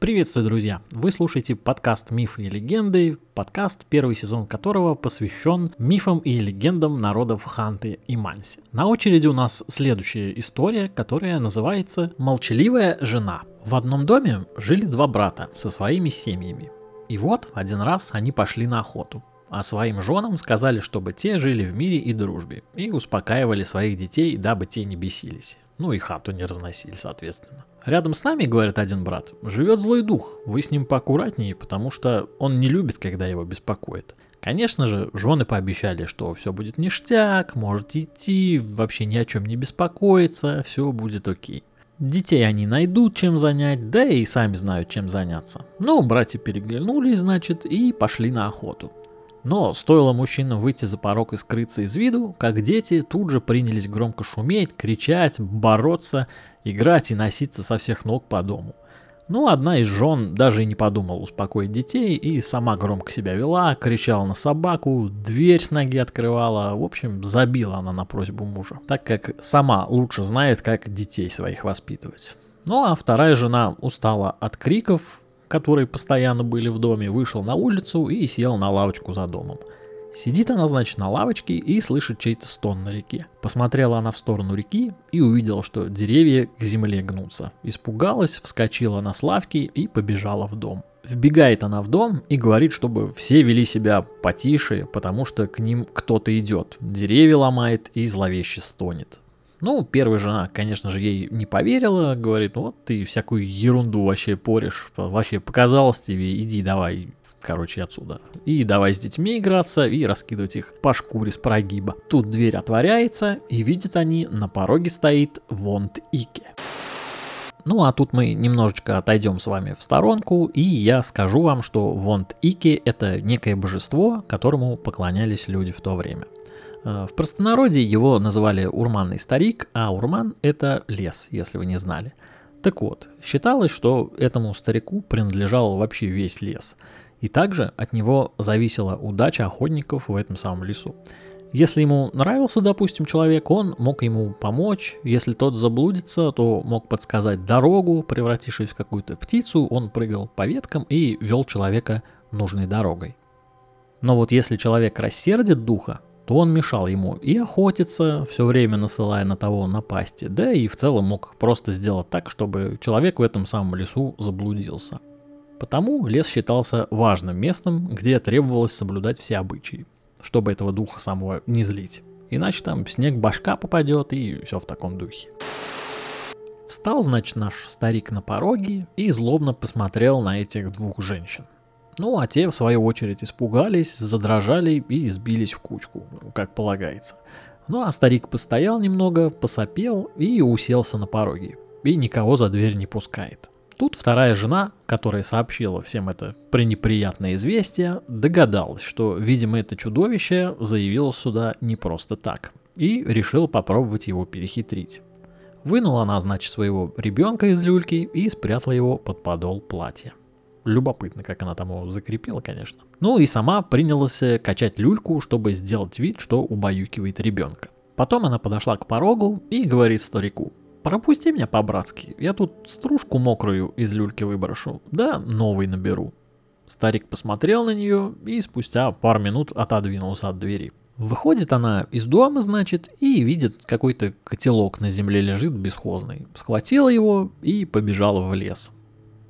Приветствую, друзья! Вы слушаете подкаст «Мифы и легенды», подкаст, первый сезон которого посвящен мифам и легендам народов Ханты и Манси. На очереди у нас следующая история, которая называется «Молчаливая жена». В одном доме жили два брата со своими семьями. И вот один раз они пошли на охоту а своим женам сказали, чтобы те жили в мире и дружбе, и успокаивали своих детей, дабы те не бесились. Ну и хату не разносили, соответственно. Рядом с нами, говорит один брат, живет злой дух. Вы с ним поаккуратнее, потому что он не любит, когда его беспокоит. Конечно же, жены пообещали, что все будет ништяк, можете идти, вообще ни о чем не беспокоиться, все будет окей. Детей они найдут чем занять, да и сами знают чем заняться. Ну, братья переглянулись, значит, и пошли на охоту. Но стоило мужчинам выйти за порог и скрыться из виду, как дети тут же принялись громко шуметь, кричать, бороться, играть и носиться со всех ног по дому. Ну, одна из жен даже и не подумала успокоить детей и сама громко себя вела, кричала на собаку, дверь с ноги открывала, в общем, забила она на просьбу мужа, так как сама лучше знает, как детей своих воспитывать. Ну а вторая жена устала от криков, которые постоянно были в доме, вышел на улицу и сел на лавочку за домом. Сидит она, значит, на лавочке и слышит чей-то стон на реке. Посмотрела она в сторону реки и увидела, что деревья к земле гнутся. Испугалась, вскочила на славки и побежала в дом. Вбегает она в дом и говорит, чтобы все вели себя потише, потому что к ним кто-то идет. Деревья ломает и зловеще стонет. Ну, первая жена, конечно же, ей не поверила, говорит, вот ты всякую ерунду вообще порешь, вообще показалось тебе, иди давай, короче, отсюда. И давай с детьми играться и раскидывать их по шкуре с прогиба. Тут дверь отворяется, и видят они, на пороге стоит Вонт Ике. Ну а тут мы немножечко отойдем с вами в сторонку, и я скажу вам, что Вонт Ике это некое божество, которому поклонялись люди в то время. Э, в простонародье его называли Урманный старик, а Урман – это лес, если вы не знали. Так вот, считалось, что этому старику принадлежал вообще весь лес, и также от него зависела удача охотников в этом самом лесу. Если ему нравился, допустим, человек, он мог ему помочь. Если тот заблудится, то мог подсказать дорогу, превратившись в какую-то птицу, он прыгал по веткам и вел человека нужной дорогой. Но вот если человек рассердит духа, то он мешал ему и охотиться, все время насылая на того напасти, да и в целом мог просто сделать так, чтобы человек в этом самом лесу заблудился. Потому лес считался важным местом, где требовалось соблюдать все обычаи, чтобы этого духа самого не злить. Иначе там снег башка попадет и все в таком духе. Встал, значит, наш старик на пороге и злобно посмотрел на этих двух женщин. Ну, а те, в свою очередь, испугались, задрожали и сбились в кучку, как полагается. Ну, а старик постоял немного, посопел и уселся на пороге. И никого за дверь не пускает. Тут вторая жена, которая сообщила всем это пренеприятное известие, догадалась, что, видимо, это чудовище заявило сюда не просто так, и решила попробовать его перехитрить. Вынула она, значит, своего ребенка из люльки и спрятала его под подол платья. Любопытно, как она там его закрепила, конечно. Ну и сама принялась э, качать люльку, чтобы сделать вид, что убаюкивает ребенка. Потом она подошла к порогу и говорит старику, пропусти меня по-братски, я тут стружку мокрую из люльки выброшу, да новый наберу. Старик посмотрел на нее и спустя пару минут отодвинулся от двери. Выходит она из дома, значит, и видит какой-то котелок на земле лежит бесхозный. Схватила его и побежала в лес.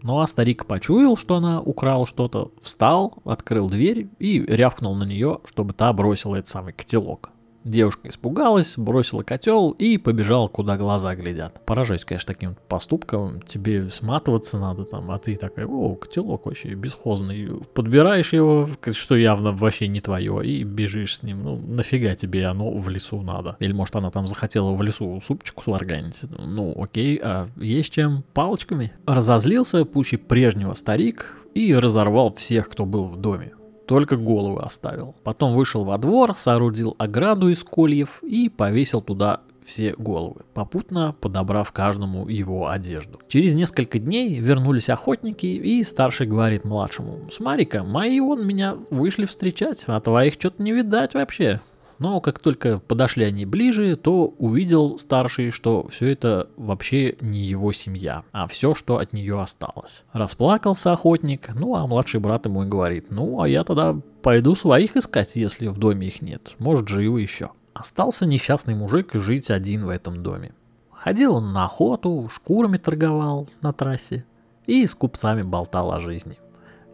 Ну а старик почуял, что она украл что-то, встал, открыл дверь и рявкнул на нее, чтобы та бросила этот самый котелок. Девушка испугалась, бросила котел и побежала, куда глаза глядят. Поражаюсь, конечно, таким поступком. Тебе сматываться надо там, а ты такой, о, котелок вообще бесхозный. Подбираешь его, что явно вообще не твое, и бежишь с ним. Ну, нафига тебе оно в лесу надо? Или, может, она там захотела в лесу супчику сварганить? Ну, окей, а есть чем? Палочками? Разозлился пуще прежнего старик и разорвал всех, кто был в доме только головы оставил. Потом вышел во двор, соорудил ограду из кольев и повесил туда все головы, попутно подобрав каждому его одежду. Через несколько дней вернулись охотники, и старший говорит младшему, смотри-ка, мои он меня вышли встречать, а твоих что-то не видать вообще. Но как только подошли они ближе, то увидел старший, что все это вообще не его семья, а все, что от нее осталось. Расплакался охотник, ну а младший брат ему и говорит, ну а я тогда пойду своих искать, если в доме их нет, может живы еще. Остался несчастный мужик жить один в этом доме. Ходил он на охоту, шкурами торговал на трассе и с купцами болтал о жизни.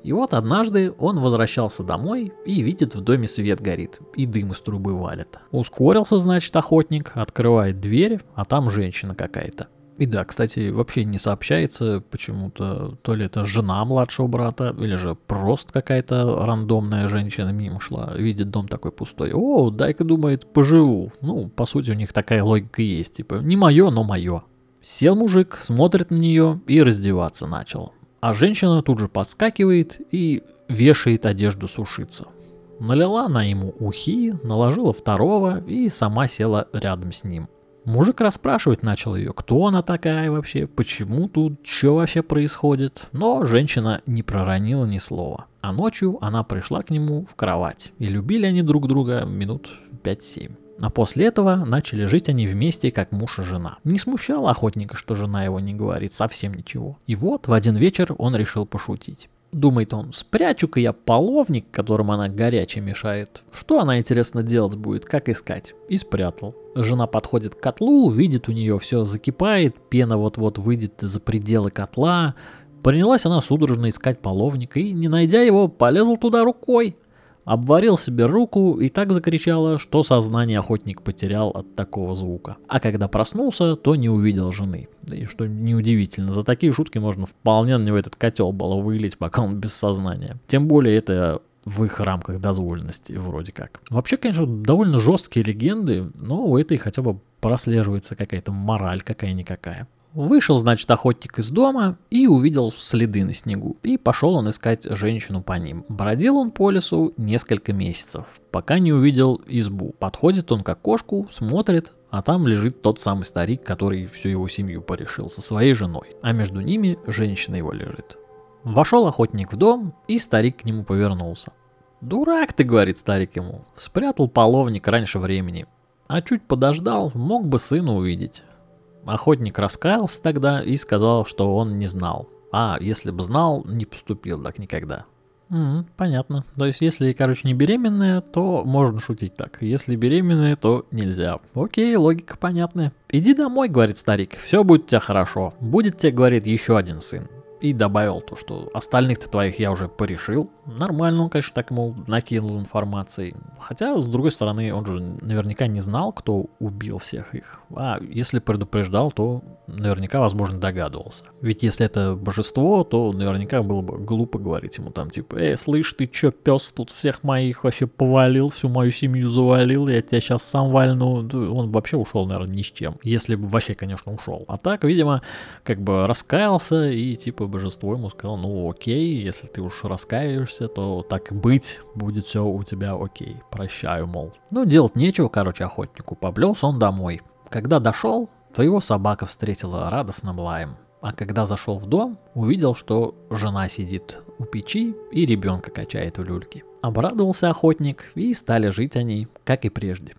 И вот однажды он возвращался домой и видит в доме свет горит, и дым из трубы валит. Ускорился, значит, охотник, открывает дверь, а там женщина какая-то. И да, кстати, вообще не сообщается почему-то, то ли это жена младшего брата, или же просто какая-то рандомная женщина мимо шла, видит дом такой пустой. О, дай-ка, думает, поживу. Ну, по сути, у них такая логика есть, типа, не мое, но мое. Сел мужик, смотрит на нее и раздеваться начал. А женщина тут же подскакивает и вешает одежду сушиться. Налила она ему ухи, наложила второго и сама села рядом с ним. Мужик расспрашивать начал ее, кто она такая вообще, почему тут, что вообще происходит. Но женщина не проронила ни слова. А ночью она пришла к нему в кровать. И любили они друг друга минут 5-7. А после этого начали жить они вместе, как муж и жена. Не смущало охотника, что жена его не говорит совсем ничего. И вот в один вечер он решил пошутить. Думает он, спрячу-ка я половник, которым она горячий мешает. Что она, интересно, делать будет, как искать? И спрятал. Жена подходит к котлу, видит у нее все закипает, пена вот-вот выйдет за пределы котла. Принялась она судорожно искать половник и, не найдя его, полезла туда рукой обварил себе руку и так закричала, что сознание охотник потерял от такого звука. А когда проснулся, то не увидел жены. И что неудивительно, за такие шутки можно вполне на него этот котел было вылить, пока он без сознания. Тем более это в их рамках дозволенности вроде как. Вообще, конечно, довольно жесткие легенды, но у этой хотя бы прослеживается какая-то мораль какая-никакая. Вышел, значит, охотник из дома и увидел следы на снегу. И пошел он искать женщину по ним. Бродил он по лесу несколько месяцев, пока не увидел избу. Подходит он к окошку, смотрит, а там лежит тот самый старик, который всю его семью порешил со своей женой. А между ними женщина его лежит. Вошел охотник в дом, и старик к нему повернулся. «Дурак ты», — говорит старик ему, — спрятал половник раньше времени. А чуть подождал, мог бы сына увидеть. Охотник раскаялся тогда и сказал, что он не знал. А если бы знал, не поступил так никогда. Mm, понятно. То есть, если, короче, не беременная, то можно шутить так. Если беременная, то нельзя. Окей, логика понятная. Иди домой, говорит старик, все будет у тебя хорошо. Будет тебе, говорит, еще один сын и добавил то, что остальных-то твоих я уже порешил. Нормально он, конечно, так ему накинул информации. Хотя, с другой стороны, он же наверняка не знал, кто убил всех их. А если предупреждал, то наверняка, возможно, догадывался. Ведь если это божество, то наверняка было бы глупо говорить ему там, типа, «Эй, слышь, ты чё, пес, тут всех моих вообще повалил, всю мою семью завалил, я тебя сейчас сам вальну». Он вообще ушел, наверное, ни с чем. Если бы вообще, конечно, ушел. А так, видимо, как бы раскаялся и, типа, божество ему сказал, ну окей, если ты уж раскаиваешься, то так быть, будет все у тебя окей, прощаю, мол. Ну, делать нечего, короче, охотнику, поблелся он домой. Когда дошел, то собака встретила радостным лаем. А когда зашел в дом, увидел, что жена сидит у печи и ребенка качает в люльке. Обрадовался охотник, и стали жить они, как и прежде.